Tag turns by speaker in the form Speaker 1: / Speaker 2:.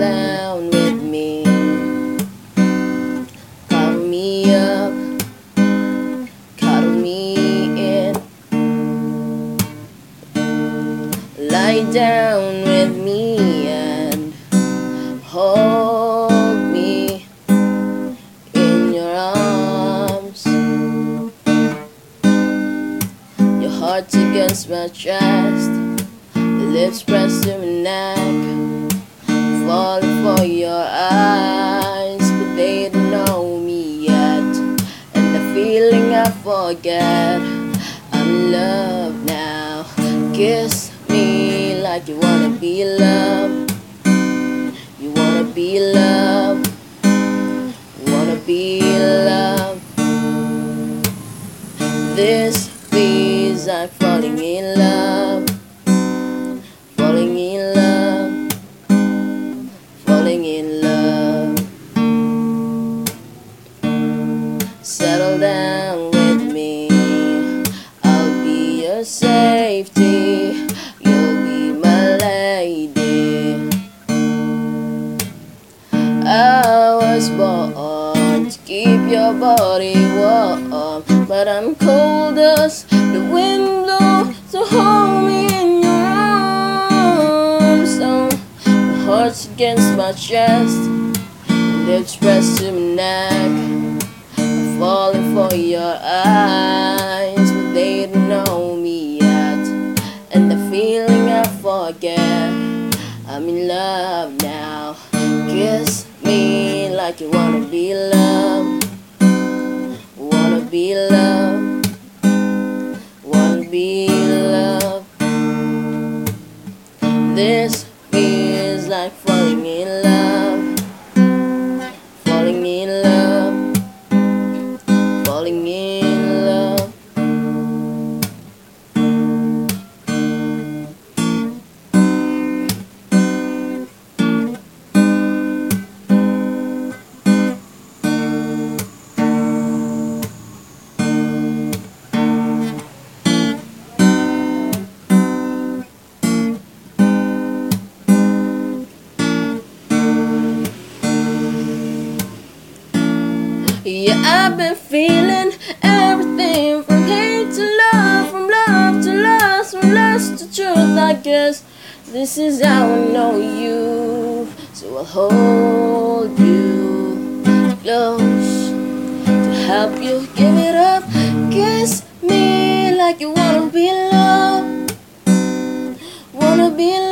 Speaker 1: down with me. Cover me up, cuddle me in. Lie down with me and hold me in your arms. Your heart's against my chest, lips pressed to my neck. Falling for your eyes, but they don't know me yet. And the feeling I forget, I'm in love now. Kiss me like you wanna be loved. You wanna be loved. Wanna be loved. This Settle down with me. I'll be your safety. You'll be my lady. I was born to keep your body warm, but I'm cold as the wind blows. So hold me in your arms. So my heart's against my chest, lips pressed to my neck. Falling for your eyes, but they don't know me yet. And the feeling I forget, I'm in love now. Kiss me like you wanna be loved. Wanna be loved. Wanna be loved. This Yeah, I've been feeling everything from hate to love, from love to lust, from lust to truth. I guess this is how I know you. So I'll hold you close to help you give it up. Kiss me like you wanna be loved, wanna be loved.